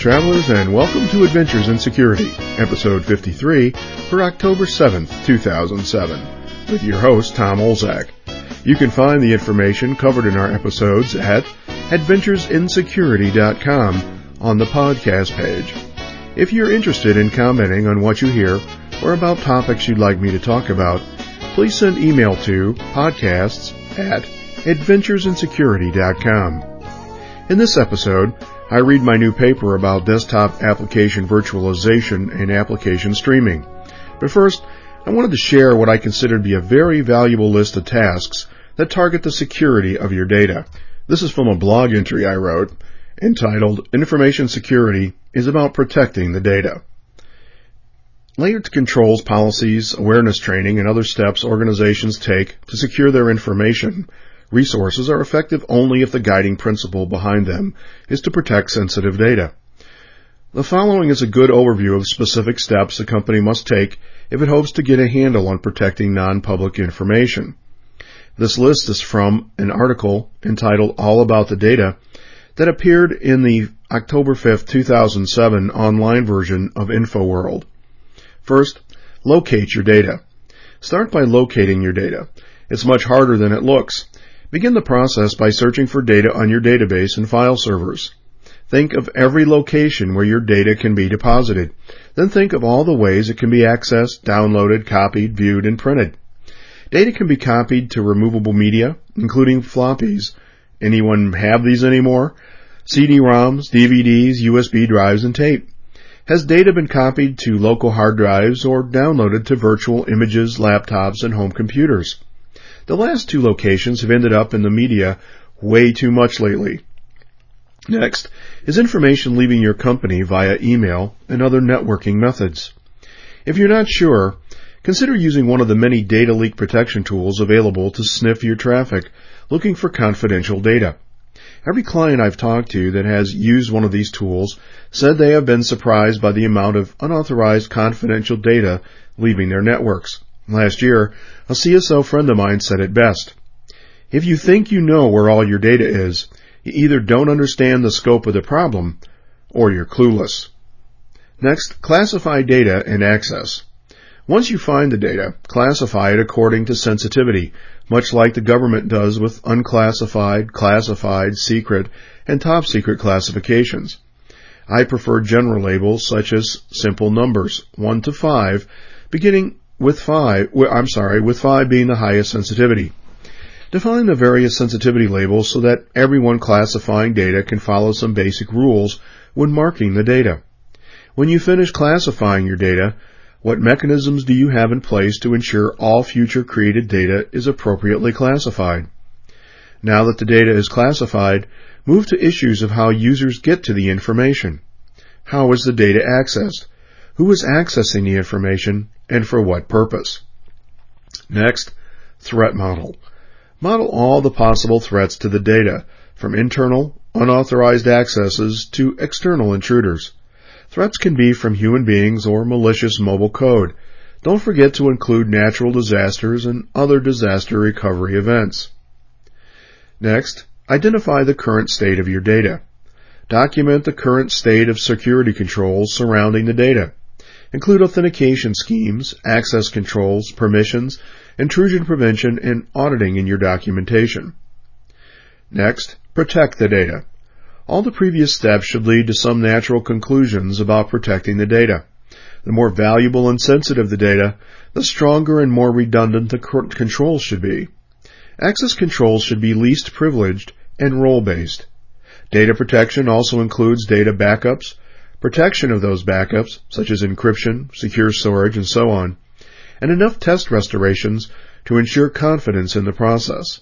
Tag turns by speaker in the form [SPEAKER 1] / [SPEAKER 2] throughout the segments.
[SPEAKER 1] travelers, and welcome to Adventures in Security, episode 53 for October 7th, 2007, with your host, Tom Olzak. You can find the information covered in our episodes at adventuresinsecurity.com on the podcast page. If you're interested in commenting on what you hear or about topics you'd like me to talk about, please send email to podcasts at adventuresinsecurity.com. In this episode, I read my new paper about desktop application virtualization and application streaming. But first, I wanted to share what I consider to be a very valuable list of tasks that target the security of your data. This is from a blog entry I wrote entitled Information Security is about protecting the data. Layered controls, policies, awareness training, and other steps organizations take to secure their information Resources are effective only if the guiding principle behind them is to protect sensitive data. The following is a good overview of specific steps a company must take if it hopes to get a handle on protecting non-public information. This list is from an article entitled All About the Data that appeared in the October 5, 2007 online version of InfoWorld. First, locate your data. Start by locating your data. It's much harder than it looks. Begin the process by searching for data on your database and file servers. Think of every location where your data can be deposited. Then think of all the ways it can be accessed, downloaded, copied, viewed, and printed. Data can be copied to removable media, including floppies. Anyone have these anymore? CD-ROMs, DVDs, USB drives, and tape. Has data been copied to local hard drives or downloaded to virtual images, laptops, and home computers? The last two locations have ended up in the media way too much lately. Next is information leaving your company via email and other networking methods. If you're not sure, consider using one of the many data leak protection tools available to sniff your traffic looking for confidential data. Every client I've talked to that has used one of these tools said they have been surprised by the amount of unauthorized confidential data leaving their networks. Last year, a CSO friend of mine said it best. If you think you know where all your data is, you either don't understand the scope of the problem or you're clueless. Next, classify data and access. Once you find the data, classify it according to sensitivity, much like the government does with unclassified, classified, secret, and top secret classifications. I prefer general labels such as simple numbers, 1 to 5, beginning with 5, I'm sorry, with 5 being the highest sensitivity. Define the various sensitivity labels so that everyone classifying data can follow some basic rules when marking the data. When you finish classifying your data, what mechanisms do you have in place to ensure all future created data is appropriately classified? Now that the data is classified, move to issues of how users get to the information. How is the data accessed? Who is accessing the information and for what purpose. Next, threat model. Model all the possible threats to the data, from internal, unauthorized accesses to external intruders. Threats can be from human beings or malicious mobile code. Don't forget to include natural disasters and other disaster recovery events. Next, identify the current state of your data. Document the current state of security controls surrounding the data include authentication schemes, access controls, permissions, intrusion prevention, and auditing in your documentation. Next, protect the data. All the previous steps should lead to some natural conclusions about protecting the data. The more valuable and sensitive the data, the stronger and more redundant the controls should be. Access controls should be least privileged and role-based. Data protection also includes data backups, protection of those backups, such as encryption, secure storage, and so on, and enough test restorations to ensure confidence in the process.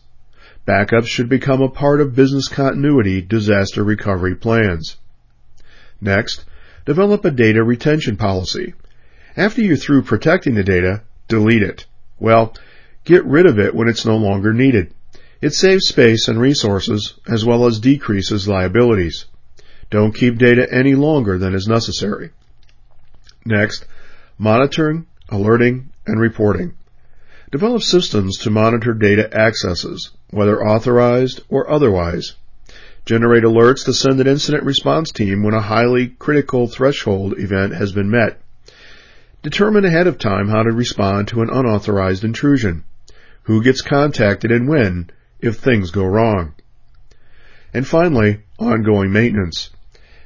[SPEAKER 1] Backups should become a part of business continuity disaster recovery plans. Next, develop a data retention policy. After you're through protecting the data, delete it. Well, get rid of it when it's no longer needed. It saves space and resources as well as decreases liabilities. Don't keep data any longer than is necessary. Next, monitoring, alerting, and reporting. Develop systems to monitor data accesses, whether authorized or otherwise. generate alerts to send an incident response team when a highly critical threshold event has been met, determine ahead of time how to respond to an unauthorized intrusion, who gets contacted and when if things go wrong. And finally, ongoing maintenance.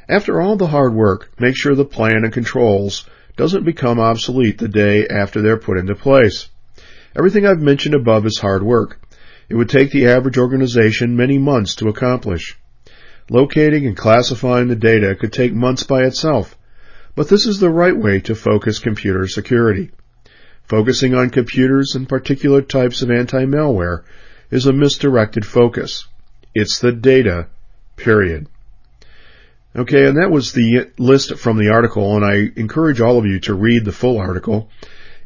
[SPEAKER 1] After all the hard work, make sure the plan and controls doesn't become obsolete the day after they're put into place. Everything I've mentioned above is hard work. It would take the average organization many months to accomplish. Locating and classifying the data could take months by itself, but this is the right way to focus computer security. Focusing on computers and particular types of anti-malware is a misdirected focus. It's the data, period. Okay, and that was the list from the article, and I encourage all of you to read the full article.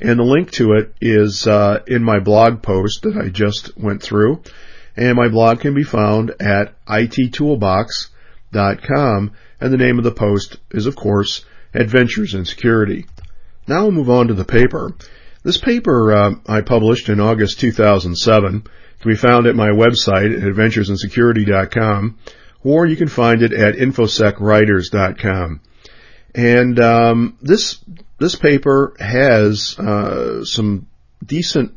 [SPEAKER 1] And the link to it is uh, in my blog post that I just went through. And my blog can be found at ittoolbox.com. And the name of the post is, of course, Adventures in Security. Now we'll move on to the paper. This paper uh, I published in August 2007 can be found at my website at adventuresinsecurity.com or you can find it at infosecwriters.com. And um, this this paper has uh, some decent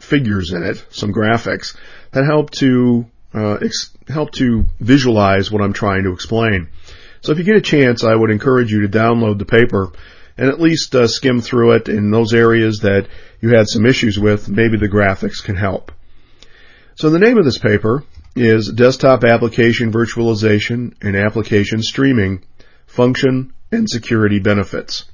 [SPEAKER 1] figures in it, some graphics that help to uh, ex- help to visualize what I'm trying to explain. So if you get a chance, I would encourage you to download the paper and at least uh, skim through it in those areas that you had some issues with. Maybe the graphics can help. So the name of this paper is Desktop Application Virtualization and Application Streaming Function and Security Benefits.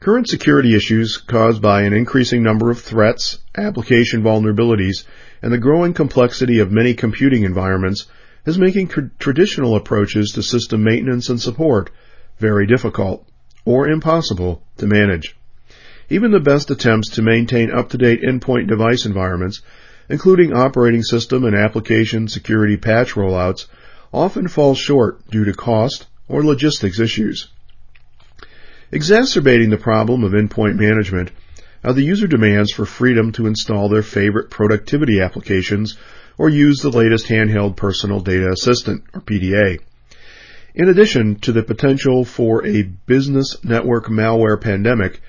[SPEAKER 1] Current security issues caused by an increasing number of threats, application vulnerabilities, and the growing complexity of many computing environments is making tr- traditional approaches to system maintenance and support very difficult or impossible to manage. Even the best attempts to maintain up-to-date endpoint device environments including operating system and application security patch rollouts, often fall short due to cost or logistics issues. Exacerbating the problem of endpoint management are the user demands for freedom to install their favorite productivity applications or use the latest handheld personal data assistant or PDA. In addition to the potential for a business network malware pandemic,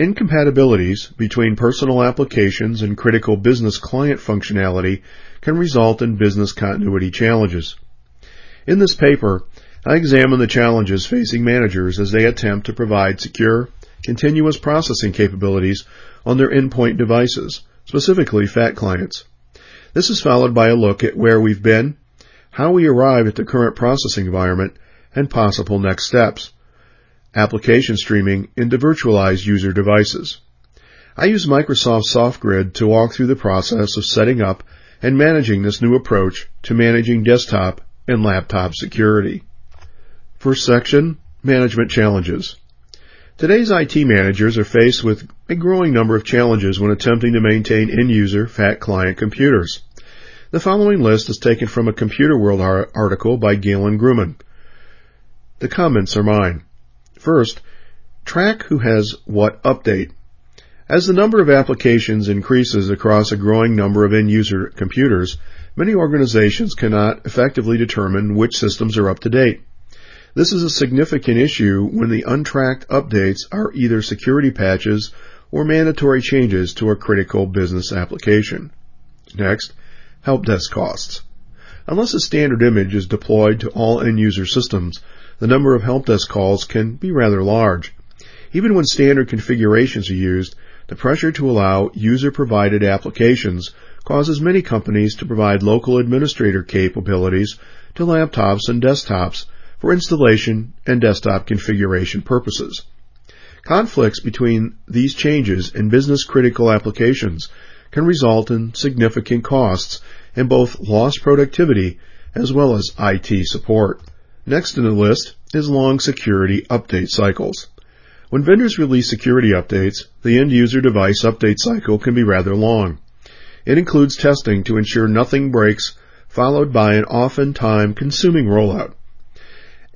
[SPEAKER 1] Incompatibilities between personal applications and critical business client functionality can result in business continuity challenges. In this paper, I examine the challenges facing managers as they attempt to provide secure, continuous processing capabilities on their endpoint devices, specifically FAT clients. This is followed by a look at where we've been, how we arrive at the current processing environment, and possible next steps application streaming into virtualized user devices. I use Microsoft SoftGrid to walk through the process of setting up and managing this new approach to managing desktop and laptop security. First section, Management Challenges. Today's IT managers are faced with a growing number of challenges when attempting to maintain end-user fat client computers. The following list is taken from a Computer World article by Galen Gruman. The comments are mine. First, track who has what update. As the number of applications increases across a growing number of end user computers, many organizations cannot effectively determine which systems are up to date. This is a significant issue when the untracked updates are either security patches or mandatory changes to a critical business application. Next, help desk costs. Unless a standard image is deployed to all end user systems, the number of help desk calls can be rather large. Even when standard configurations are used, the pressure to allow user-provided applications causes many companies to provide local administrator capabilities to laptops and desktops for installation and desktop configuration purposes. Conflicts between these changes and business critical applications can result in significant costs and both lost productivity as well as IT support. Next in the list is long security update cycles. When vendors release security updates, the end user device update cycle can be rather long. It includes testing to ensure nothing breaks, followed by an often time consuming rollout.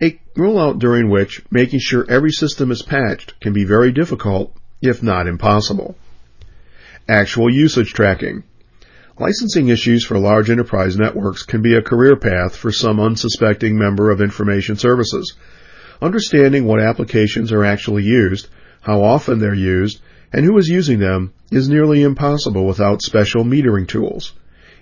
[SPEAKER 1] A rollout during which making sure every system is patched can be very difficult, if not impossible. Actual usage tracking. Licensing issues for large enterprise networks can be a career path for some unsuspecting member of information services. Understanding what applications are actually used, how often they're used, and who is using them is nearly impossible without special metering tools.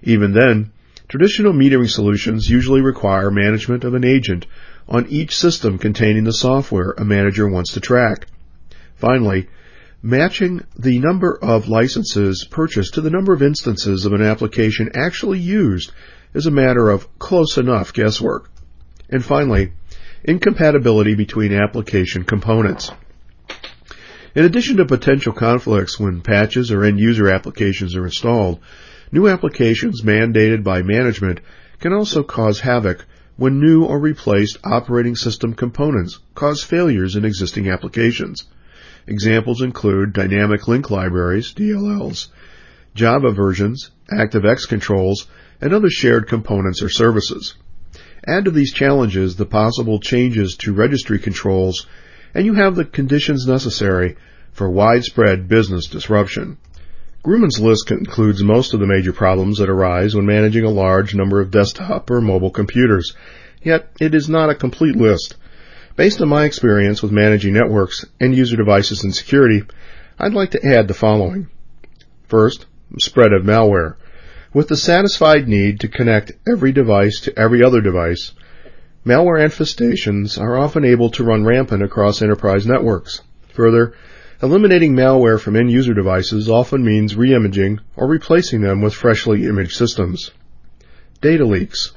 [SPEAKER 1] Even then, traditional metering solutions usually require management of an agent on each system containing the software a manager wants to track. Finally, Matching the number of licenses purchased to the number of instances of an application actually used is a matter of close enough guesswork. And finally, incompatibility between application components. In addition to potential conflicts when patches or end user applications are installed, new applications mandated by management can also cause havoc when new or replaced operating system components cause failures in existing applications. Examples include dynamic link libraries, DLLs, Java versions, ActiveX controls, and other shared components or services. Add to these challenges the possible changes to registry controls, and you have the conditions necessary for widespread business disruption. Gruman's list includes most of the major problems that arise when managing a large number of desktop or mobile computers, yet it is not a complete list. Based on my experience with managing networks, end user devices, and security, I'd like to add the following. First, spread of malware. With the satisfied need to connect every device to every other device, malware infestations are often able to run rampant across enterprise networks. Further, eliminating malware from end user devices often means re-imaging or replacing them with freshly imaged systems. Data leaks.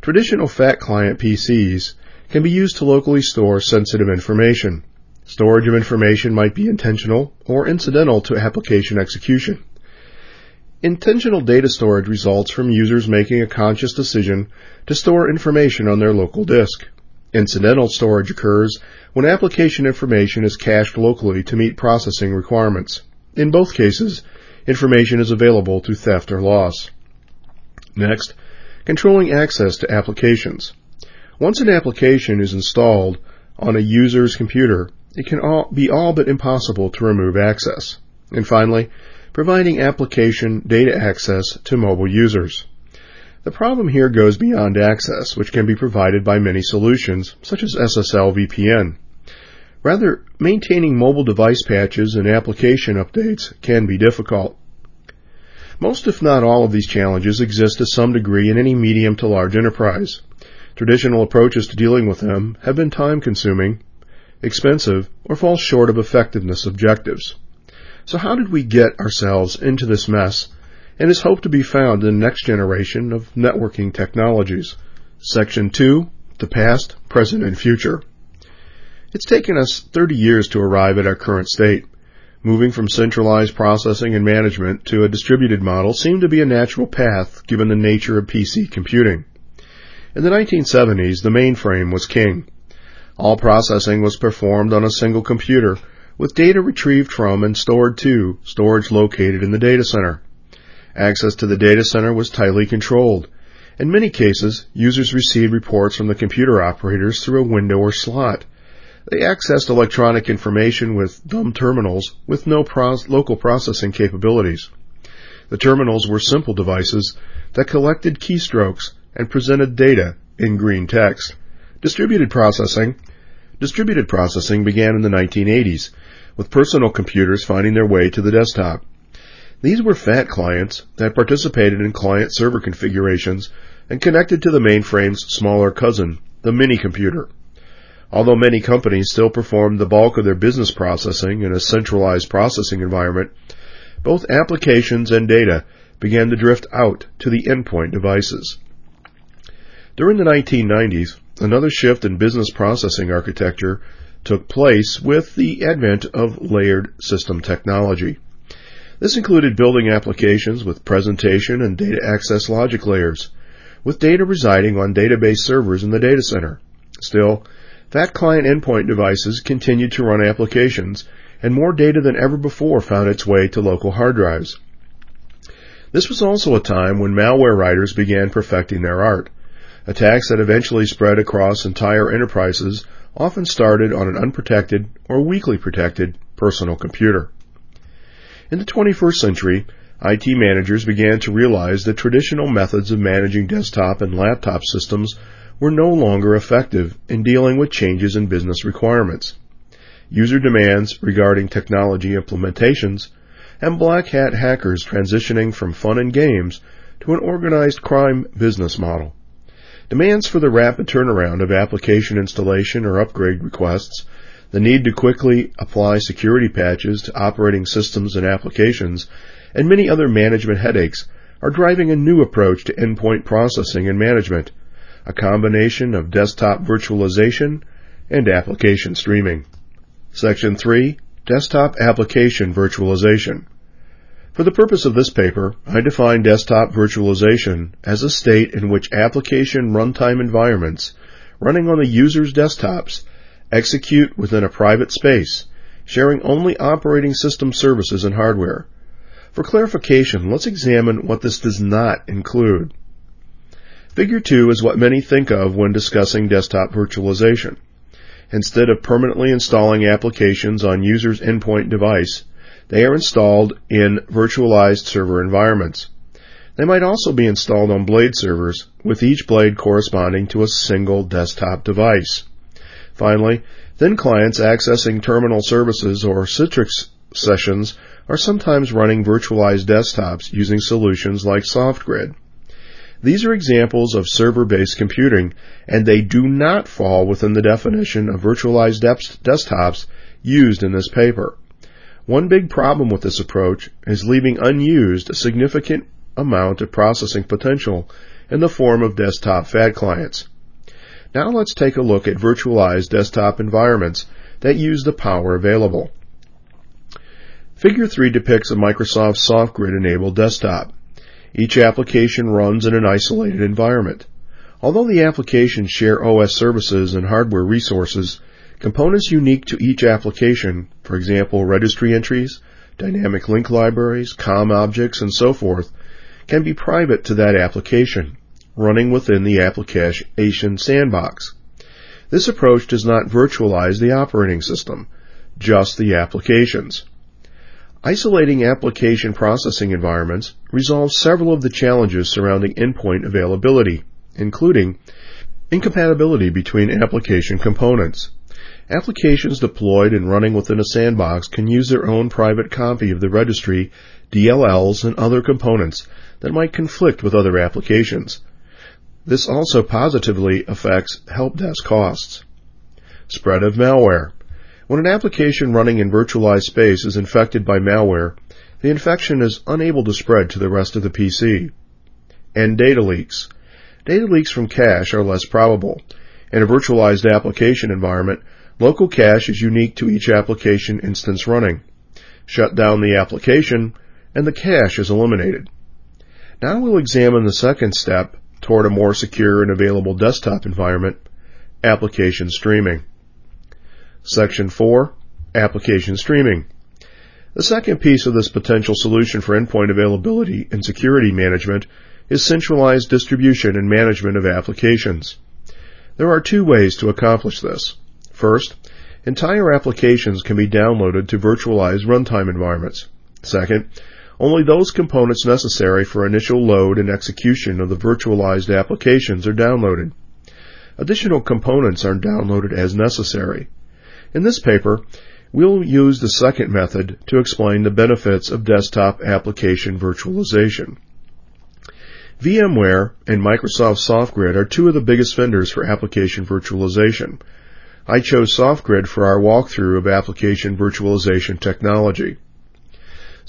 [SPEAKER 1] Traditional fat client PCs can be used to locally store sensitive information. Storage of information might be intentional or incidental to application execution. Intentional data storage results from users making a conscious decision to store information on their local disk. Incidental storage occurs when application information is cached locally to meet processing requirements. In both cases, information is available to theft or loss. Next, controlling access to applications. Once an application is installed on a user's computer, it can all, be all but impossible to remove access. And finally, providing application data access to mobile users. The problem here goes beyond access, which can be provided by many solutions, such as SSL VPN. Rather, maintaining mobile device patches and application updates can be difficult. Most, if not all, of these challenges exist to some degree in any medium to large enterprise. Traditional approaches to dealing with them have been time consuming, expensive, or fall short of effectiveness objectives. So how did we get ourselves into this mess and is hoped to be found in the next generation of networking technologies? Section 2, the past, present, and future. It's taken us 30 years to arrive at our current state. Moving from centralized processing and management to a distributed model seemed to be a natural path given the nature of PC computing. In the 1970s, the mainframe was king. All processing was performed on a single computer, with data retrieved from and stored to storage located in the data center. Access to the data center was tightly controlled. In many cases, users received reports from the computer operators through a window or slot. They accessed electronic information with dumb terminals with no local processing capabilities. The terminals were simple devices that collected keystrokes and presented data in green text. Distributed processing Distributed processing began in the 1980s, with personal computers finding their way to the desktop. These were fat clients that participated in client server configurations and connected to the mainframe's smaller cousin, the mini computer. Although many companies still performed the bulk of their business processing in a centralized processing environment, both applications and data began to drift out to the endpoint devices. During the 1990s, another shift in business processing architecture took place with the advent of layered system technology. This included building applications with presentation and data access logic layers, with data residing on database servers in the data center. Still, fat client endpoint devices continued to run applications, and more data than ever before found its way to local hard drives. This was also a time when malware writers began perfecting their art. Attacks that eventually spread across entire enterprises often started on an unprotected or weakly protected personal computer. In the 21st century, IT managers began to realize that traditional methods of managing desktop and laptop systems were no longer effective in dealing with changes in business requirements, user demands regarding technology implementations, and black hat hackers transitioning from fun and games to an organized crime business model. Demands for the rapid turnaround of application installation or upgrade requests, the need to quickly apply security patches to operating systems and applications, and many other management headaches are driving a new approach to endpoint processing and management a combination of desktop virtualization and application streaming. Section 3. Desktop Application Virtualization. For the purpose of this paper, I define desktop virtualization as a state in which application runtime environments running on the user's desktops execute within a private space, sharing only operating system services and hardware. For clarification, let's examine what this does not include. Figure 2 is what many think of when discussing desktop virtualization. Instead of permanently installing applications on user's endpoint device, they are installed in virtualized server environments. They might also be installed on blade servers, with each blade corresponding to a single desktop device. Finally, thin clients accessing terminal services or Citrix sessions are sometimes running virtualized desktops using solutions like SoftGrid. These are examples of server-based computing, and they do not fall within the definition of virtualized desktops used in this paper. One big problem with this approach is leaving unused a significant amount of processing potential in the form of desktop FAT clients. Now let's take a look at virtualized desktop environments that use the power available. Figure 3 depicts a Microsoft SoftGrid enabled desktop. Each application runs in an isolated environment. Although the applications share OS services and hardware resources, components unique to each application, for example registry entries, dynamic link libraries, COM objects, and so forth, can be private to that application, running within the application sandbox. This approach does not virtualize the operating system, just the applications. Isolating application processing environments resolves several of the challenges surrounding endpoint availability, including incompatibility between application components. Applications deployed and running within a sandbox can use their own private copy of the registry, DLLs, and other components that might conflict with other applications. This also positively affects help desk costs. Spread of malware. When an application running in virtualized space is infected by malware, the infection is unable to spread to the rest of the PC. And data leaks. Data leaks from cache are less probable. In a virtualized application environment, local cache is unique to each application instance running. Shut down the application, and the cache is eliminated. Now we'll examine the second step toward a more secure and available desktop environment, application streaming. Section 4, Application Streaming. The second piece of this potential solution for endpoint availability and security management is centralized distribution and management of applications. There are two ways to accomplish this. First, entire applications can be downloaded to virtualized runtime environments. Second, only those components necessary for initial load and execution of the virtualized applications are downloaded. Additional components are downloaded as necessary. In this paper, we'll use the second method to explain the benefits of desktop application virtualization. VMware and Microsoft SoftGrid are two of the biggest vendors for application virtualization. I chose SoftGrid for our walkthrough of application virtualization technology.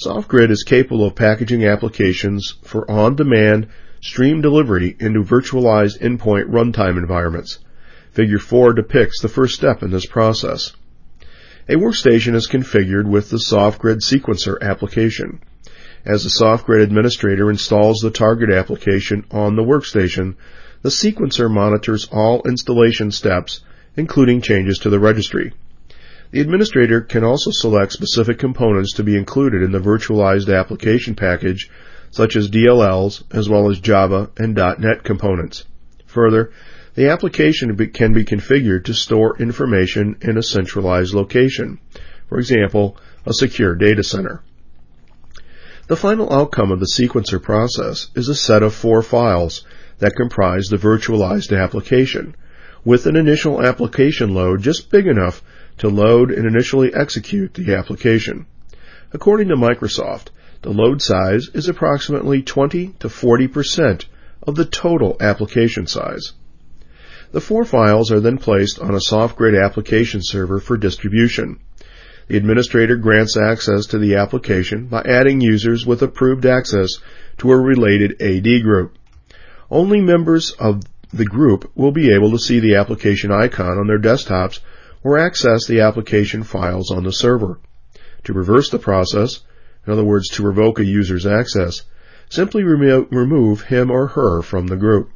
[SPEAKER 1] SoftGrid is capable of packaging applications for on-demand stream delivery into virtualized endpoint runtime environments. Figure 4 depicts the first step in this process. A workstation is configured with the SoftGrid Sequencer application. As the SoftGrid administrator installs the target application on the workstation, the sequencer monitors all installation steps, including changes to the registry. The administrator can also select specific components to be included in the virtualized application package, such as DLLs, as well as Java and .NET components. Further, the application can be configured to store information in a centralized location, for example, a secure data center. The final outcome of the sequencer process is a set of four files that comprise the virtualized application, with an initial application load just big enough to load and initially execute the application. According to Microsoft, the load size is approximately 20 to 40 percent of the total application size. The four files are then placed on a SoftGrid application server for distribution. The administrator grants access to the application by adding users with approved access to a related AD group. Only members of the group will be able to see the application icon on their desktops or access the application files on the server. To reverse the process, in other words, to revoke a user's access, simply remo- remove him or her from the group.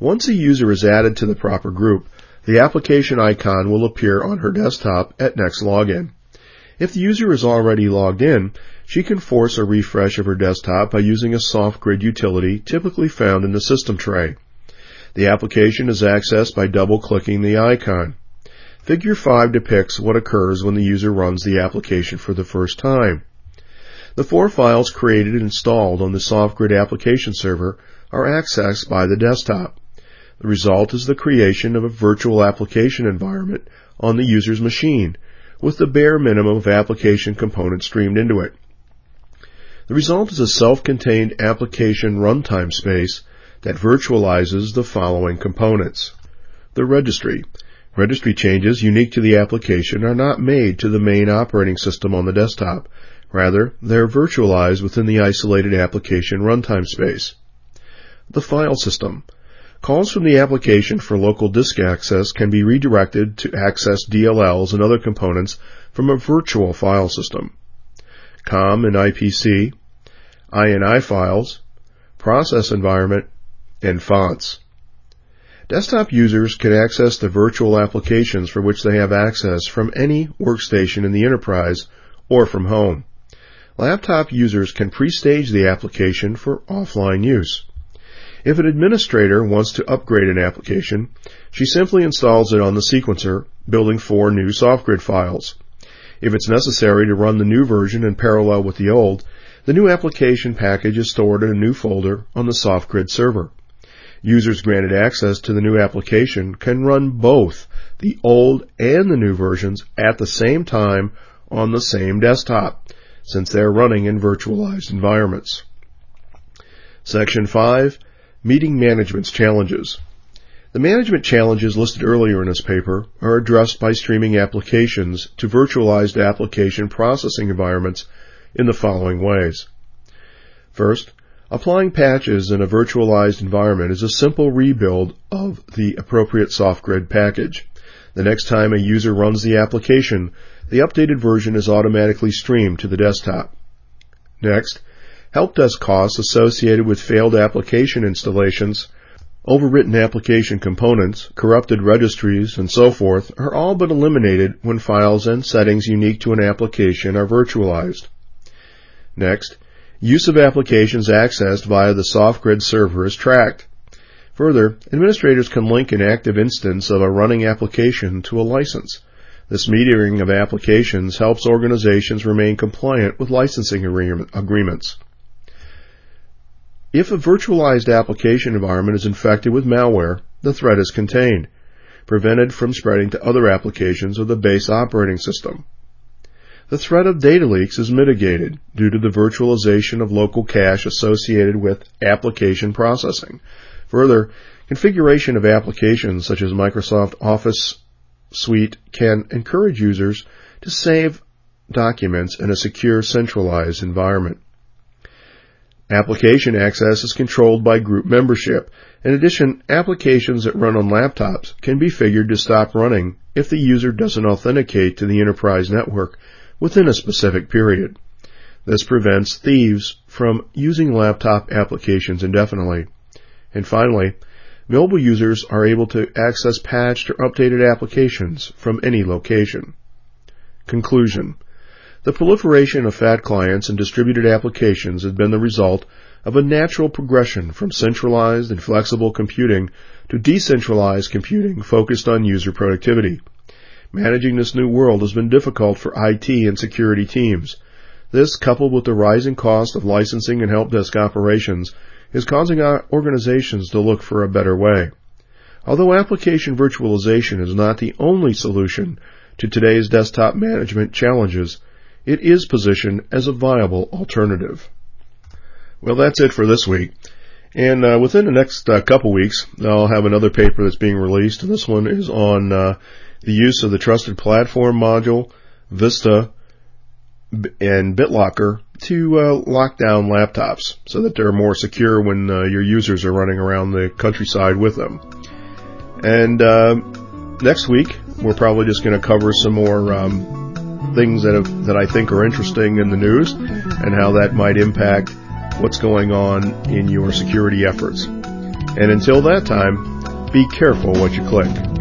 [SPEAKER 1] Once a user is added to the proper group, the application icon will appear on her desktop at next login. If the user is already logged in, she can force a refresh of her desktop by using a SoftGrid utility typically found in the system tray. The application is accessed by double-clicking the icon. Figure 5 depicts what occurs when the user runs the application for the first time. The four files created and installed on the SoftGrid application server are accessed by the desktop. The result is the creation of a virtual application environment on the user's machine with the bare minimum of application components streamed into it. The result is a self-contained application runtime space that virtualizes the following components. The registry. Registry changes unique to the application are not made to the main operating system on the desktop. Rather, they're virtualized within the isolated application runtime space. The file system. Calls from the application for local disk access can be redirected to access DLLs and other components from a virtual file system. COM and IPC, INI files, process environment, and fonts. Desktop users can access the virtual applications for which they have access from any workstation in the enterprise or from home. Laptop users can pre-stage the application for offline use. If an administrator wants to upgrade an application, she simply installs it on the sequencer, building four new SoftGrid files. If it's necessary to run the new version in parallel with the old, the new application package is stored in a new folder on the SoftGrid server. Users granted access to the new application can run both the old and the new versions at the same time on the same desktop, since they are running in virtualized environments. Section 5 Meeting Management's Challenges. The management challenges listed earlier in this paper are addressed by streaming applications to virtualized application processing environments in the following ways. First, applying patches in a virtualized environment is a simple rebuild of the appropriate SoftGrid package. The next time a user runs the application, the updated version is automatically streamed to the desktop. Next, Help desk costs associated with failed application installations, overwritten application components, corrupted registries, and so forth are all but eliminated when files and settings unique to an application are virtualized. Next, use of applications accessed via the SoftGrid server is tracked. Further, administrators can link an active instance of a running application to a license. This metering of applications helps organizations remain compliant with licensing agreements. If a virtualized application environment is infected with malware, the threat is contained, prevented from spreading to other applications of the base operating system. The threat of data leaks is mitigated due to the virtualization of local cache associated with application processing. Further, configuration of applications such as Microsoft Office Suite can encourage users to save documents in a secure centralized environment. Application access is controlled by group membership. In addition, applications that run on laptops can be figured to stop running if the user doesn't authenticate to the enterprise network within a specific period. This prevents thieves from using laptop applications indefinitely. And finally, mobile users are able to access patched or updated applications from any location. Conclusion. The proliferation of fat clients and distributed applications has been the result of a natural progression from centralized and flexible computing to decentralized computing focused on user productivity. Managing this new world has been difficult for IT and security teams. This, coupled with the rising cost of licensing and help desk operations, is causing organizations to look for a better way. Although application virtualization is not the only solution to today's desktop management challenges, it is positioned as a viable alternative. Well, that's it for this week. And uh, within the next uh, couple weeks, I'll have another paper that's being released. And this one is on uh, the use of the Trusted Platform module, Vista, and BitLocker to uh, lock down laptops so that they're more secure when uh, your users are running around the countryside with them. And uh, next week, we're probably just going to cover some more um, things that have, that I think are interesting in the news mm-hmm. and how that might impact what's going on in your security efforts. And until that time, be careful what you click.